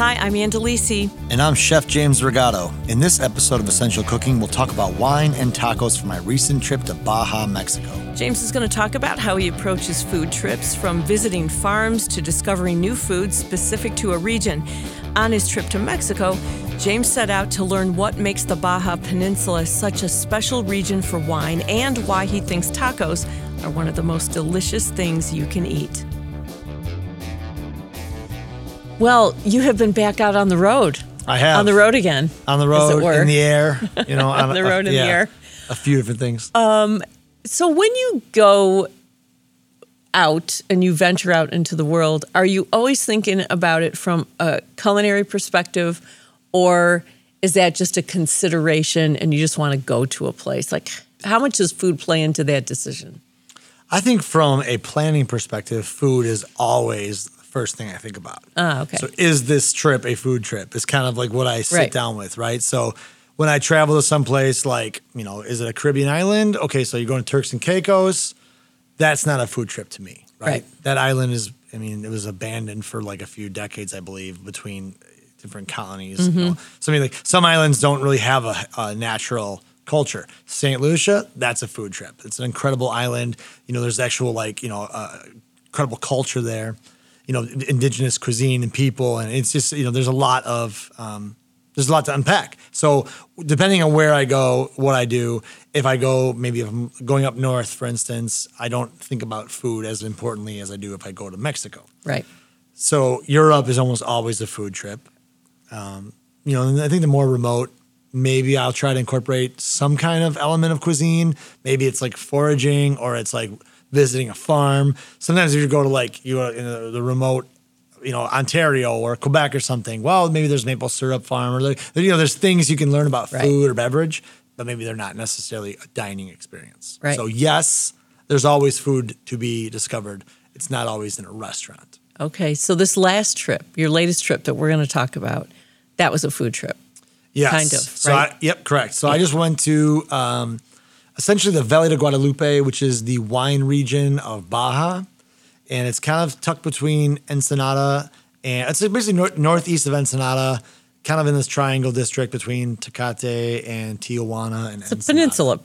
Hi, I'm Ann Delisi. And I'm Chef James Rigato. In this episode of Essential Cooking, we'll talk about wine and tacos from my recent trip to Baja, Mexico. James is going to talk about how he approaches food trips, from visiting farms to discovering new foods specific to a region. On his trip to Mexico, James set out to learn what makes the Baja Peninsula such a special region for wine and why he thinks tacos are one of the most delicious things you can eat. Well, you have been back out on the road. I have. On the road again. On the road, in the air, you know, on, on the road, a, in yeah, the air. A few different things. Um, so when you go out and you venture out into the world, are you always thinking about it from a culinary perspective, or is that just a consideration and you just want to go to a place? Like, how much does food play into that decision? I think from a planning perspective, food is always first thing I think about. Ah, okay. So is this trip a food trip? It's kind of like what I sit right. down with, right? So when I travel to some place like, you know, is it a Caribbean island? Okay, so you're going to Turks and Caicos. That's not a food trip to me, right? right. That island is, I mean, it was abandoned for like a few decades, I believe, between different colonies. Mm-hmm. You know? So I mean, like some islands don't really have a, a natural culture. St. Lucia, that's a food trip. It's an incredible island. You know, there's actual like, you know, uh, incredible culture there you know indigenous cuisine and people, and it's just you know there's a lot of um, there's a lot to unpack. So depending on where I go, what I do, if I go maybe if I'm going up north, for instance, I don't think about food as importantly as I do if I go to Mexico. Right. So Europe is almost always a food trip. Um, you know, I think the more remote, maybe I'll try to incorporate some kind of element of cuisine. Maybe it's like foraging or it's like visiting a farm. Sometimes if you go to like you know, in the remote, you know, Ontario or Quebec or something, well, maybe there's maple syrup farm or you know, there's things you can learn about right. food or beverage, but maybe they're not necessarily a dining experience. Right. So yes, there's always food to be discovered. It's not always in a restaurant. Okay, so this last trip, your latest trip that we're going to talk about, that was a food trip. Yes. Kind of. So right? I, yep, correct. So I just went to um, essentially the Valle de Guadalupe, which is the wine region of Baja. And it's kind of tucked between Ensenada and it's basically nor- northeast of Ensenada, kind of in this triangle district between Tecate and Tijuana and it's Ensenada. a peninsula.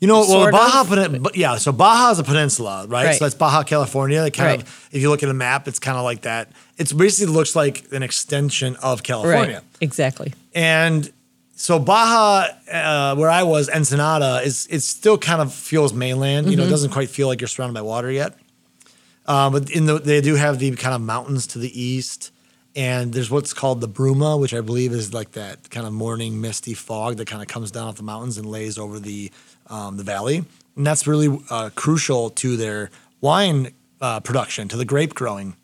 You know, well, Baja, pen- yeah. So Baja is a peninsula, right? right. So that's Baja California. kind right. of, if you look at a map, it's kind of like that. It basically looks like an extension of California. Right. Exactly. And so Baja, uh, where I was, Ensenada is it still kind of feels mainland. You mm-hmm. know, it mm-hmm. doesn't quite feel like you're surrounded by water yet. Uh, but in the, they do have the kind of mountains to the east, and there's what's called the bruma, which I believe is like that kind of morning misty fog that kind of comes down off the mountains and lays over the um, the valley, and that's really uh, crucial to their wine uh, production, to the grape growing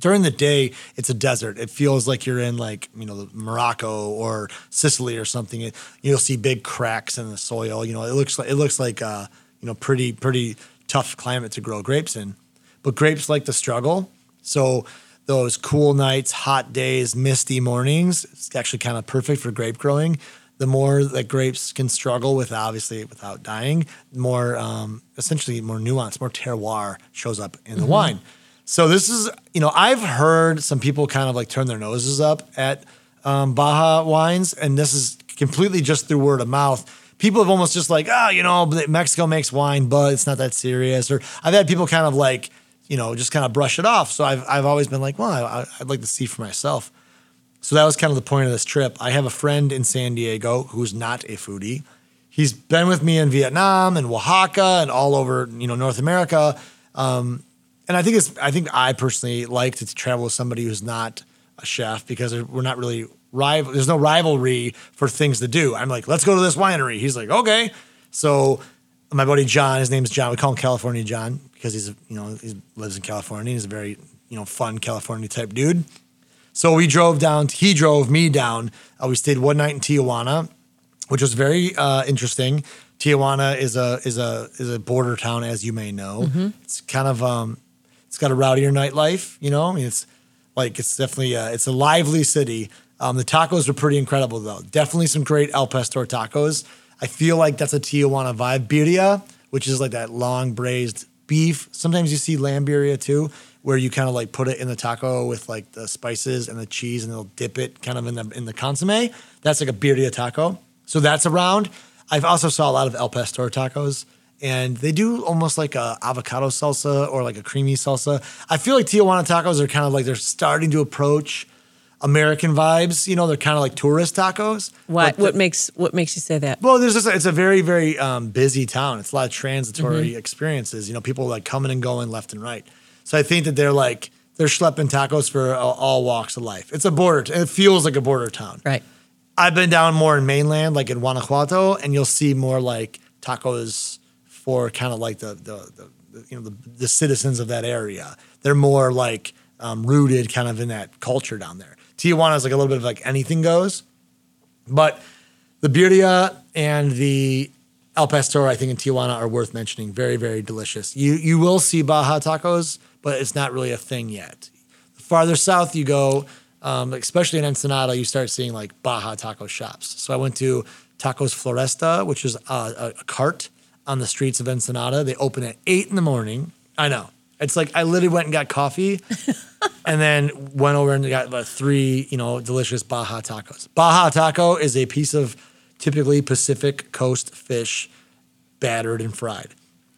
during the day it's a desert. It feels like you're in like you know morocco or sicily or something. It, you'll see big cracks in the soil. You know it looks like it looks like uh, you know pretty pretty tough climate to grow grapes in. But grapes like to struggle. So those cool nights hot days misty mornings it's actually kind of perfect for grape growing. The more that grapes can struggle with obviously without dying more um, essentially more nuance more terroir shows up in the mm-hmm. wine so this is, you know, I've heard some people kind of like turn their noses up at um, Baja wines, and this is completely just through word of mouth. People have almost just like, oh, you know, Mexico makes wine, but it's not that serious. Or I've had people kind of like, you know, just kind of brush it off. So I've I've always been like, well, I, I'd like to see for myself. So that was kind of the point of this trip. I have a friend in San Diego who's not a foodie. He's been with me in Vietnam and Oaxaca and all over, you know, North America. Um, and I think it's I think I personally like to travel with somebody who's not a chef because we're not really rival. There's no rivalry for things to do. I'm like, let's go to this winery. He's like, okay. So my buddy John, his name's John. We call him California John because he's you know he lives in California. He's a very you know fun California type dude. So we drove down. He drove me down. Uh, we stayed one night in Tijuana, which was very uh, interesting. Tijuana is a is a is a border town, as you may know. Mm-hmm. It's kind of um, it's got a rowdier nightlife. You know, I mean, it's like it's definitely a, it's a lively city. Um, the tacos are pretty incredible though. Definitely some great El Pastor tacos. I feel like that's a Tijuana vibe. Birria, which is like that long braised beef. Sometimes you see lamb birria too, where you kind of like put it in the taco with like the spices and the cheese, and they'll dip it kind of in the in the consomme. That's like a birria taco. So that's around. I've also saw a lot of El Pastor tacos, and they do almost like a avocado salsa or like a creamy salsa. I feel like Tijuana tacos are kind of like they're starting to approach American vibes. You know, they're kind of like tourist tacos. What the- what makes what makes you say that? well, there's just it's a very very um, busy town. It's a lot of transitory experiences. You know, people like coming and going left and right. So I think that they're like they're schlepping tacos for all, all walks of life. It's a border. It feels like a border town. Right. I've been down more in mainland, like in Guanajuato, and you'll see more like tacos for kind of like the the, the, you know the, the citizens of that area. They're more like um, rooted kind of in that culture down there. Tijuana is like a little bit of like anything goes, but the birria and the El Pastor, I think in Tijuana are worth mentioning. Very very delicious. You you will see Baja tacos, but it's not really a thing yet. The farther south you go, um, especially in Ensenada, you start seeing like Baja taco shops. So I went to Tacos Floresta, which is a, a, a cart on the streets of Ensenada. They open at eight in the morning. I know. It's like I literally went and got coffee and then went over and got about three, you know, delicious Baja tacos. Baja taco is a piece of typically Pacific coast fish battered and fried.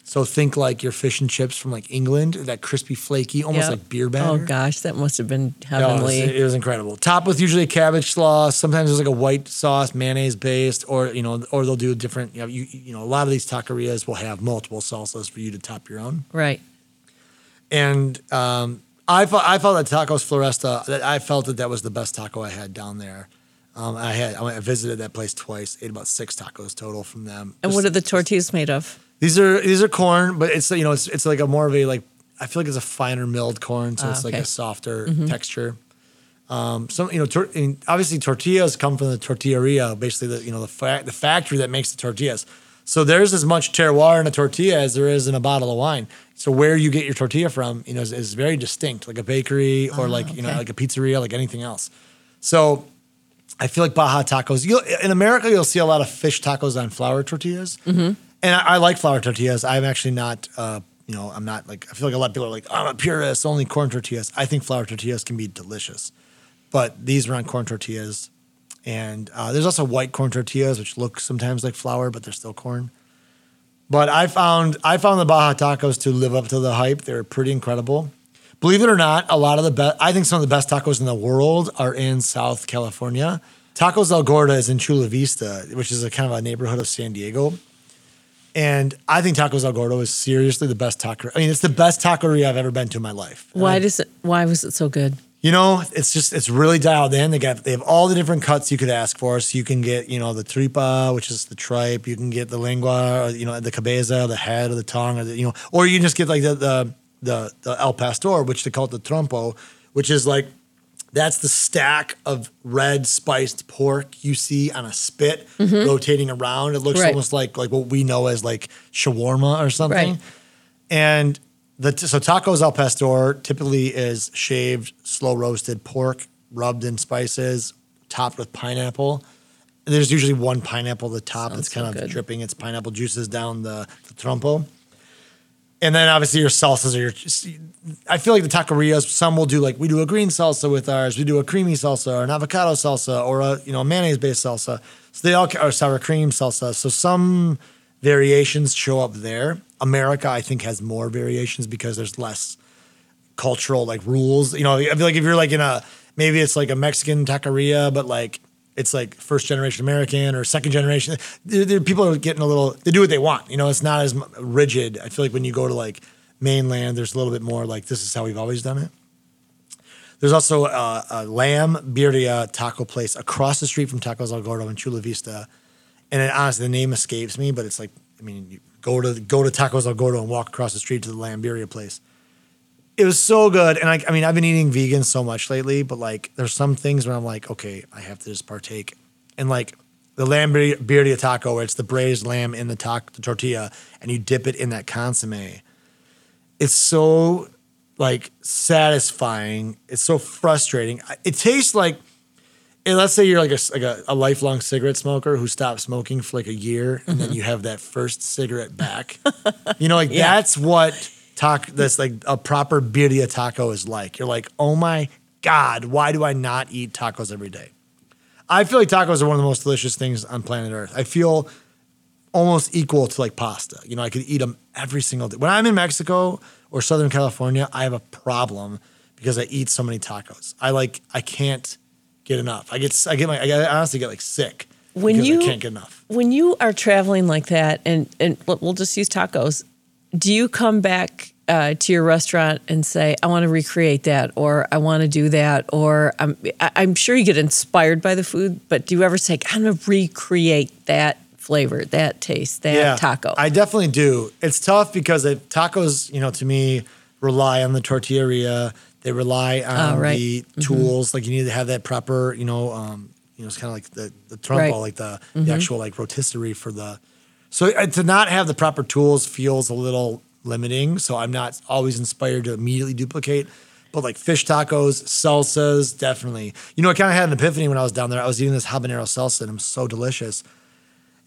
So think like your fish and chips from like England, that crispy, flaky, almost Yep. like beer batter. Oh gosh, that must have been No, it, was, heavenly. it was incredible. Top with usually a cabbage sauce. Sometimes there's like a white sauce, mayonnaise based, or you know, or they'll do different. You know, you, you know, a lot of these taquerias will have multiple salsas for you to top your own. right. And um, I felt I felt that tacos Floresta. That I felt that that was the best taco I had down there. Um, I had I went- I visited that place twice. Ate about six tacos total from them. And Just- what are the tortillas made of? These are these are corn, but it's you know it's it's like a more of a like I feel like it's a finer milled corn, so Ah, it's like okay. a softer texture. Um, some you know tor- obviously tortillas come from the tortilleria, basically the you know the fa- the factory that makes the tortillas. So there's as much terroir in a tortilla as there is in a bottle of wine. So where you get your tortilla from, you know, is, is very distinct, like a bakery or like you know like a pizzeria, like anything else. So I feel like Baja tacos. You'll, in America, you'll see a lot of fish tacos on flour tortillas, and I, I like flour tortillas. I'm actually not, uh, you know, I'm not like. I feel like a lot of people are like, I'm a purist, only corn tortillas. I think flour tortillas can be delicious, but these are on corn tortillas, and uh, there's also white corn tortillas, which look sometimes like flour, but they're still corn. But I found I found the Baja tacos to live up to the hype. They're pretty incredible. Believe it or not, a lot of the best, I think some of the best tacos in the world are in South California. Tacos El Gordo is in Chula Vista, which is a kind of a neighborhood of San Diego. And I think Tacos Al Gordo is seriously the best taco. I mean, it's the best taqueria I've ever been to in my life. Why I- does it? Why was it so good? you know, it's just it's really dialed in. They got they have all the different cuts you could ask for. So you can get you know the tripa, which is the tripe. You can get the lengua, or, you know the cabeza, the head or the tongue, or the, you know, or you can just get like the the the, the el pastor, which they call it the trompo, which is like that's the stack of red spiced pork you see on a spit mm-hmm. rotating around. It looks Right. almost like like what we know as like shawarma or something. Right. And the so tacos al pastor typically is shaved, slow roasted pork, rubbed in spices, topped with pineapple. There's usually one pineapple at the top Sounds that's kind so of good. dripping its pineapple juices down the, the trompo. And then obviously your salsas are your. I feel like the taquerias. Some will do like we do a green salsa with ours. We do a creamy salsa or an avocado salsa or a you know mayonnaise based salsa. So they all or sour cream salsa. So some variations show up there. America, I think, has more variations because there's less cultural like rules. You know, I feel like if you're like in a maybe it's like a Mexican taqueria, but like it's like first generation American or second generation. there- there- people are getting a little. They do what they want. You know, it's not as rigid. I feel like when you go to like mainland, there's a little bit more like this is how we've always done it. There's also a, a lamb birria taco place across the street from Tacos El Gordo in Chula Vista, and it, honestly, the name escapes me, but it's like I mean, you go to go to Tacos El Gordo and walk across the street to the lamb birria place it was so good. And I, I mean, I've been eating vegan so much lately, but like, there's some things where I'm like, okay, I have to just partake. And like the lamb birria taco, where it's the braised lamb in the, tac- the tortilla, and you dip it in that consomme. It's so like satisfying. It's so frustrating. It tastes like. And let's say you're like a, like a, a lifelong cigarette smoker who stopped smoking for like a year, and then mm-hmm. you have that first cigarette back. you know, like Yeah. that's what taco that's like a proper birria taco is like. You're like, oh my God, why do I not eat tacos every day? I feel like tacos are one of the most delicious things on planet Earth. I feel almost equal to like pasta. You know, I could eat them every single day. When I'm in Mexico or Southern California, I have a problem because I eat so many tacos. I like I can't get enough. I get I get my I honestly get like sick When because you- I can't get enough. when you are traveling like that, and and we'll we'll just use tacos, do you come back uh, to your restaurant and say, "I want to recreate that," or "I want to do that," or I'm I- I'm sure you get inspired by the food, but do you ever say, "I'm going to recreate that flavor, that taste, that taco"? I definitely do. It's tough because it, tacos, you know, to me, rely on the tortilleria. They rely on Oh, right. the tools. Like you need to have that proper, you know, um, you know, it's kind of like the the trompo, Right. Mm-hmm. like the, the actual like rotisserie for the. So uh, to not have the proper tools feels a little limiting. So I'm not always inspired to immediately duplicate. But like fish tacos, salsas, definitely. You know, I kind of had an epiphany when I was down there. I was eating this habanero salsa and it was so delicious.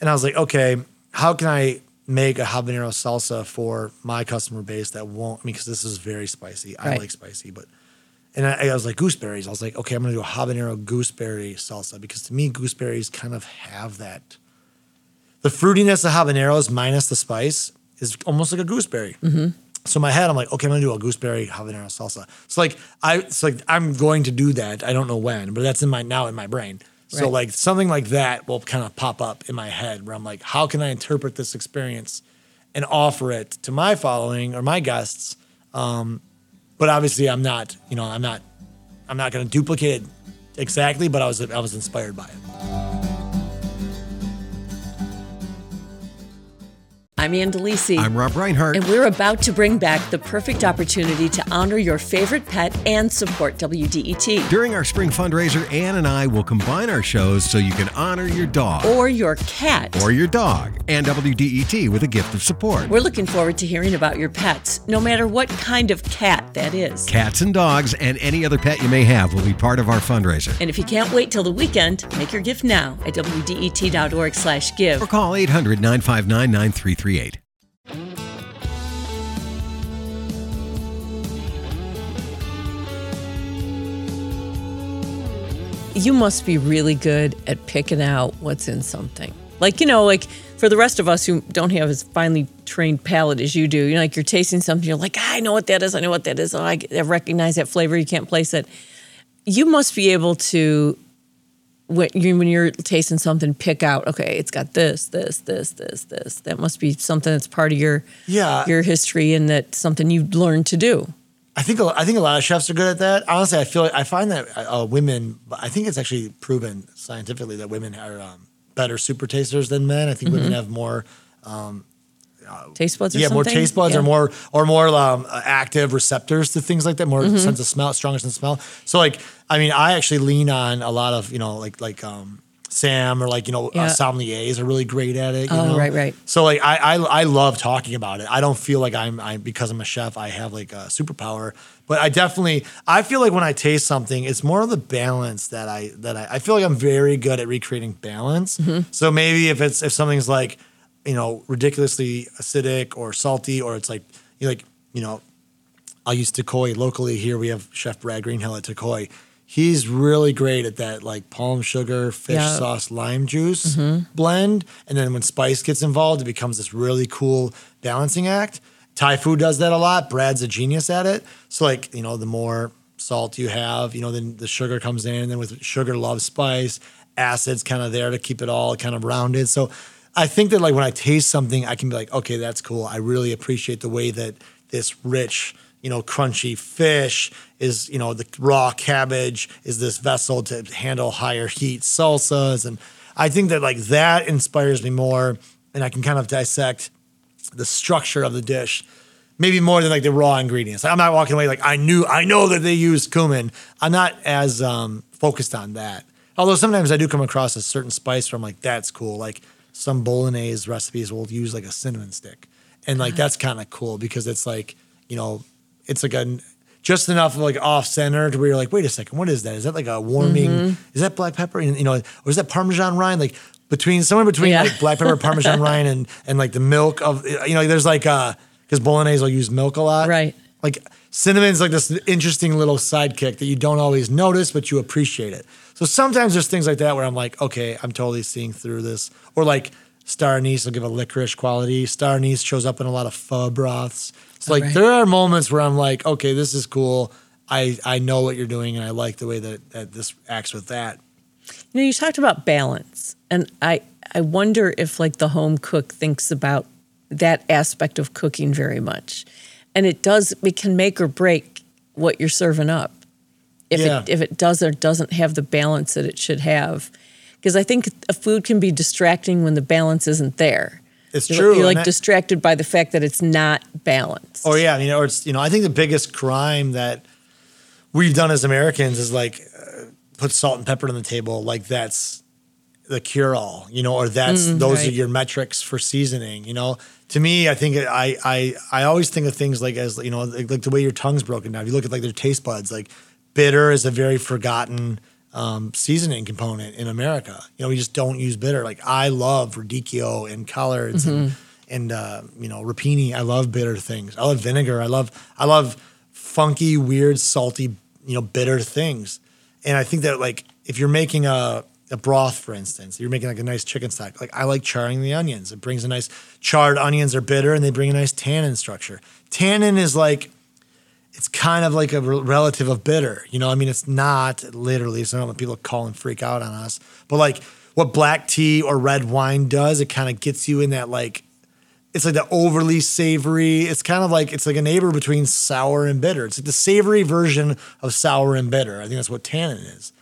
And I was like, okay, how can I make a habanero salsa for my customer base that won't? I mean, because this is very spicy. I Right. like spicy, but and I, I was like gooseberries. I was like, okay, I'm gonna do a habanero gooseberry salsa because to me, gooseberries kind of have that. The fruitiness of habaneros minus the spice is almost like a gooseberry. So in my head, I'm like, okay, I'm gonna do a gooseberry habanero salsa. So like, I, it's like I'm going to do that. I don't know when, but that's in my now in my brain. So Right. like something like that will kind of pop up in my head where I'm like, how can I interpret this experience and offer it to my following or my guests? Um, but obviously, I'm not. You know, I'm not. I'm not to duplicate it exactly. But I was I was inspired by it. I'm Ann Delisi. I'm Rob Reinhart. And we're about to bring back the perfect opportunity to honor your favorite pet and support WDET. During our spring fundraiser, Ann and I will combine our shows so you can honor your dog Or your cat. or your dog and WDET with a gift of support. We're looking forward to hearing about your pets, no matter what kind of cat that is. Cats and dogs and any other pet you may have will be part of our fundraiser. And if you can't wait till the weekend, make your gift now at WDET.org slash give. Or call 800 959 9338. You must be really good at picking out what's in something. Like, you know, like for the rest of us who don't have as finely trained palate as you do, you know, like you're tasting something, you're like, I know what that is, I know what that is, I recognize that flavor, you can't place it. You must be able to, when, you, when you're tasting something, pick out, okay, it's got this, this, this, this, this. That must be something that's part of your Yeah. your history and that's something you've learned to do. I think a- I think a lot of chefs are good at that. Honestly, I feel like I find that uh, women. I think it's actually proven scientifically that women are um, better super tasters than men. I think women have more. Taste buds or yeah, more something? taste buds Yeah. or more or more um, active receptors to things like that, more Mm-hmm. sense of smell, stronger sense of smell. So like, I mean, I actually lean on a lot of you know like like um, Sam or like you know Yeah. uh, sommeliers are really great at it. You Oh, know? right, right. So like I, I I love talking about it. I don't feel like I'm I because I'm a chef I have like a superpower, but I definitely I feel like when I taste something, it's more of the balance that I that I, I feel like I'm very good at recreating balance. Mm-hmm. So maybe if it's if something's like you know ridiculously acidic or salty or it's like you like you know I'll use Takoi locally here. We have Chef Brad Greenhill at Takoi. He's really great at that, like palm sugar, fish Yeah. Mm-hmm. sauce, lime juice blend. And then when spice gets involved, it becomes this really cool balancing act. Thai food does that a lot. Brad's a genius at it. So, like, you know, the more salt you have, you know, then the sugar comes in. And then with sugar, love spice, acid's kind of there to keep it all kind of rounded. So, I think that, like, when I taste something, I can be like, okay, that's cool. I really appreciate the way that this rich, you know, crunchy fish is, you know, the raw cabbage is this vessel to handle higher heat salsas. And I think that like that inspires me more and I can kind of dissect the structure of the dish. Maybe more than like the raw ingredients. I'm not walking away like I knew I know that they use cumin. I'm not as um, focused on that. Although sometimes I do come across a certain spice where I'm like, that's cool. Like some bolognese recipes will use like a cinnamon stick. And like that's kind of cool because it's like, you know, it's like a just enough of like off center to where you're like, wait a second, what is that? Is that like a warming? Mm-hmm. Is that black pepper? And, you know, or is that Parmesan rind? Like between somewhere between Yeah. like black pepper, Parmesan rind, and and like the milk of you know, there's like uh, a because bolognese will use milk a lot. Right. Like cinnamon's like this interesting little sidekick that you don't always notice, but you appreciate it. So sometimes there's things like that where I'm like, okay, I'm totally seeing through this. Or like star anise will give a licorice quality. Star anise shows up in a lot of pho broths. So like right. there are moments where I'm like, okay, this is cool. I, I know what you're doing and I like the way that, that this acts with that. You know, you talked about balance, and I I wonder if like the home cook thinks about that aspect of cooking very much, and it does. It can make or break what you're serving up if Yeah. it if it does or doesn't have the balance that it should have. Because I think a food can be distracting when the balance isn't there. It's You're, true. You're like that- distracted by the fact that it's not balanced. Oh yeah, I mean, or it's you know, I think the biggest crime that we've done as Americans is like uh, put salt and pepper on the table, like that's the cure all, you know, or that's those are your metrics for seasoning, you know. To me, I think I I I always think of things like as you know, like, like the way your tongue's broken down. If you look at like their taste buds, like bitter is a very forgotten um, seasoning component in America. You know, we just don't use bitter. Like I love radicchio and collards and and uh, you know rapini. I love bitter things. I love vinegar. I love I love funky, weird, salty, you know, bitter things. And I think that like if you're making a a broth, for instance, you're making like a nice chicken stock. Like I like charring the onions. It brings a nice charred onions are bitter and they bring a nice tannin structure. Tannin is like it's kind of like a relative of bitter. You know, I mean, it's not literally. So I don't want people to call and freak out on us. But like what black tea or red wine does, it kind of gets you in that like, it's like the overly savory. It's kind of like it's like a neighbor between sour and bitter. It's like the savory version of sour and bitter. I think that's what tannin is.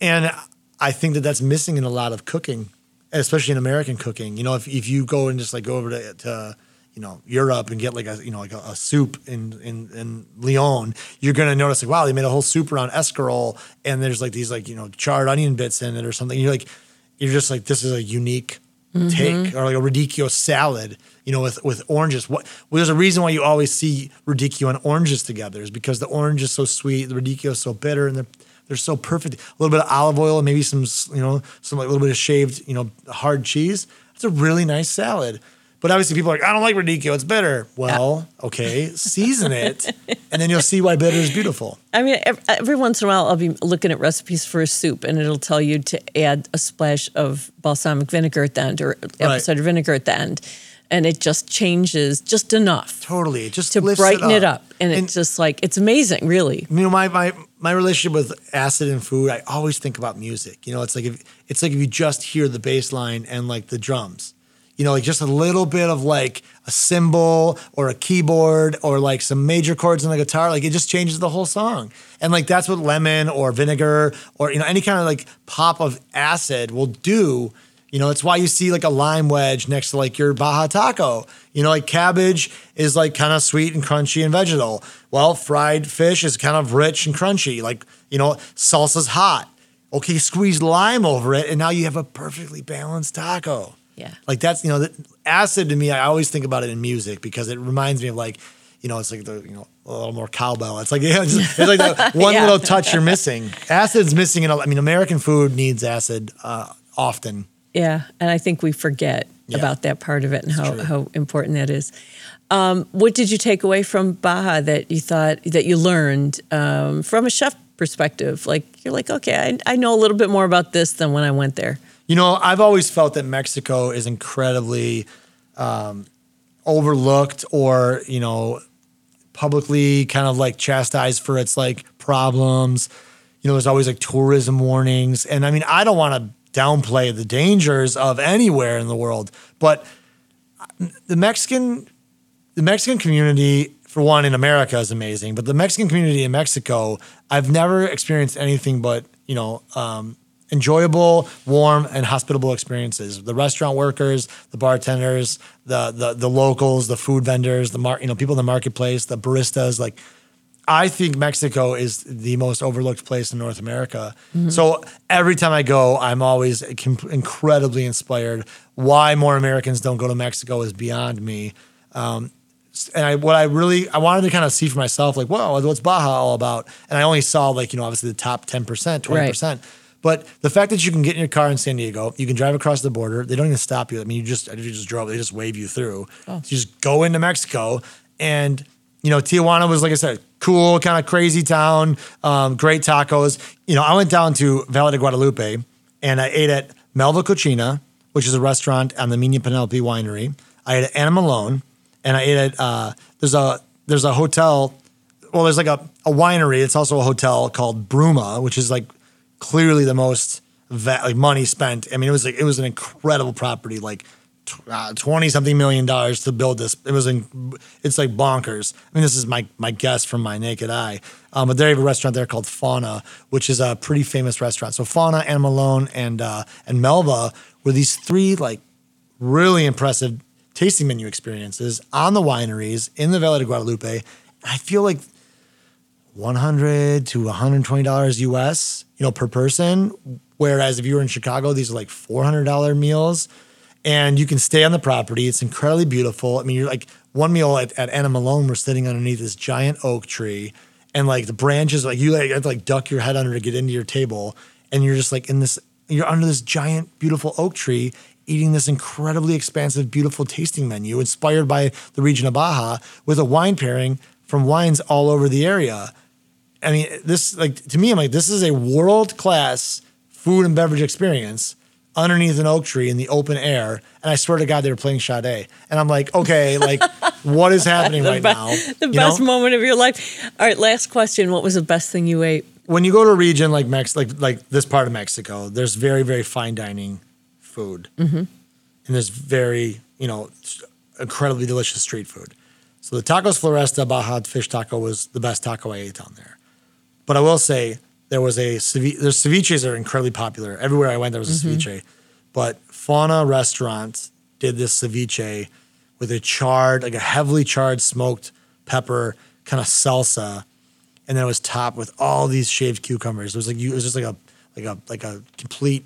And I think that that's missing in a lot of cooking, especially in American cooking. You know, if, if you go and just like go over to, to you know Europe and get like a you know like a, a soup in, in in Lyon, you're gonna notice like wow they made a whole soup around escarole and there's like these like you know charred onion bits in it or something. You're like you're just like this is a unique mm-hmm. take or like a radicchio salad. You know, with with oranges. What well, there's a reason why you always see radicchio and oranges together is because the orange is so sweet, the radicchio is so bitter, and they're they're so perfect. A little bit of olive oil, and maybe some you know some like a little bit of shaved you know hard cheese. It's a really nice salad. But obviously, people are like, I don't like radicchio. It's bitter. Well, okay, season it, and then you'll see why bitter is beautiful. I mean, every once in a while, I'll be looking at recipes for a soup, and it'll tell you to add a splash of balsamic vinegar at the end or apple Right. cider vinegar at the end, and it just changes just enough Totally, it just to lifts brighten it it up, and, And- it's just like it's amazing, really. you know my my my relationship with acid and food i always think about music. You know it's like if it's like if you just hear the bass line and like the drums. You know like just a little bit of like a cymbal or a keyboard or like some major chords on the guitar like it just changes the whole song. And like that's what lemon or vinegar or you know any kind of like pop of acid will do you know, it's why you see like a lime wedge next to like your Baja taco. You know, like cabbage is like kind of sweet and crunchy and vegetal. Well, fried fish is kind of rich and crunchy. Like, you know, salsa's hot. Okay, squeeze lime over it, and now you have a perfectly balanced taco. Yeah. Like that's, you know, the acid to me, I always think about it in music because it reminds me of like, you know, it's like the, you know, a little more cowbell. It's like, yeah, it's, it's like the one Yeah. little touch you're missing. Acid's missing in a, I mean, American food needs acid uh, often. Yeah, and I think we forget Yeah. about that part of it and how, true. how important that is. Um, what did you take away from Baja that you thought that you learned um, from a chef perspective? Like you're like, okay, I, I know a little bit more about this than when I went there. You know, I've always felt that Mexico is incredibly um, overlooked or, you know, publicly kind of like chastised for its like problems. You know, there's always like tourism warnings. And I mean, I don't want to downplay the dangers of anywhere in the world, but the Mexican the Mexican community, for one, in America is amazing, but the Mexican community in Mexico, I've never experienced anything but you know um, enjoyable, warm, and hospitable experiences. The restaurant workers, the bartenders, the the the locals, the food vendors, the mar- you know people in the marketplace, the baristas, like. I think Mexico is the most overlooked place in North America. So every time I go, I'm always incredibly inspired. Why more Americans don't go to Mexico is beyond me. Um, and I, what I really, I wanted to kind of see for myself, like, whoa, what's Baja all about? And I only saw like, you know, obviously the top 10%, 20%. But the fact that you can get in your car in San Diego, you can drive across the border. They don't even stop you. I mean, you just you just drove. They just wave you through. So you just go into Mexico, and you know Tijuana was like I said, cool, kind of crazy town, um, great tacos. You know, I went down to Valle de Guadalupe, and I ate at Malva Cocina, which is a restaurant on the Mina Penelope Winery. I ate at Animalón, and I ate at uh, there's a there's a hotel. Well, there's like a, a winery. It's also a hotel called Bruma, which is like clearly the most va- like money spent. I mean, it was like it was an incredible property, like twenty something million dollars to build this. It was in, it's like bonkers. I mean, this is my my guess from my naked eye. Um, but they have a restaurant there called Fauna, which is a pretty famous restaurant. So Fauna, and Malone, and uh, and Malva were these three like really impressive tasting menu experiences on the wineries in the Valle de Guadalupe. I feel like 100 to 120 dollars US, you know, per person. Whereas if you were in Chicago, these are like 400 dollar meals, and you can stay on the property. It's incredibly beautiful. I mean, you're like one meal at, at Animalón, we're sitting underneath this giant oak tree, and like the branches, like you like, have to like duck your head under to get into your table, and you're just like in this, you're under this giant beautiful oak tree. Eating this incredibly expansive, beautiful tasting menu inspired by the region of Baja with a wine pairing from wines all over the area. I mean, this like to me, I'm like, this is a world class food and beverage experience underneath an oak tree in the open air. And I swear to God, they were playing Sade. And I'm like, okay, like, what is happening right be- now? The You best know? moment of your life. All right, last question. What was the best thing you ate? when you go to a region like Mex, like like this part of Mexico, there's very very fine dining food, Mm-hmm. and there's very you know incredibly delicious street food. So the Tacos Floresta Baja fish taco was the best taco I ate down there. But I will say there was a ceviche. There's ceviches are incredibly popular everywhere I went. There was a mm-hmm. ceviche, but Fauna Restaurant did this ceviche with a charred, like a heavily charred smoked pepper kind of salsa and then it was topped with all these shaved cucumbers. It was like you, it was just like a like a like a complete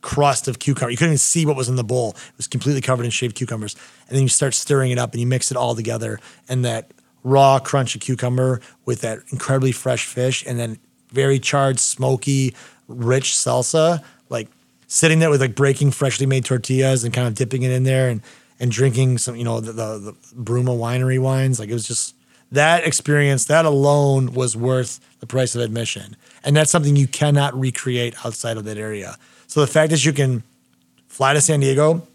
crust of cucumber. You couldn't even see what was in the bowl. It was completely covered in shaved cucumbers. And then you start stirring it up and you mix it all together, and that raw crunch of cucumber with that incredibly fresh fish, and then very charred, smoky, rich salsa, like sitting there with like breaking freshly made tortillas and kind of dipping it in there and and drinking some, you know, the the, the Bruma winery wines. Like it was just that experience, that alone was worth the price of admission. And that's something you cannot recreate outside of that area. So the fact that you can fly to San Diego,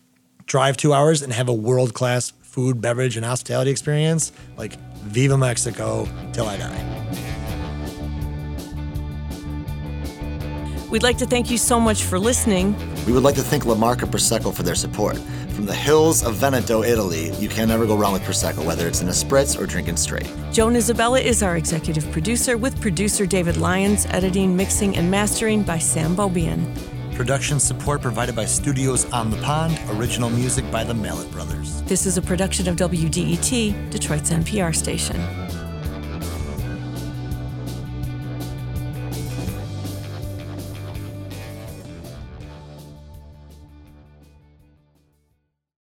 drive two hours, and have a world class food, beverage, and hospitality experience, like Viva Mexico till I die. We'd like to thank you so much for listening. We would like to thank La Marca Prosecco for their support. From the hills of Veneto, Italy, you can never go wrong with Prosecco, whether it's in a spritz or drinking straight. Joan Isabella is our executive producer, with producer David Lyons, editing, mixing, and mastering by Sam Bobian. Production support provided by Studios on the Pond, original music by the Mallet Brothers. This is a production of WDET, Detroit's NPR station.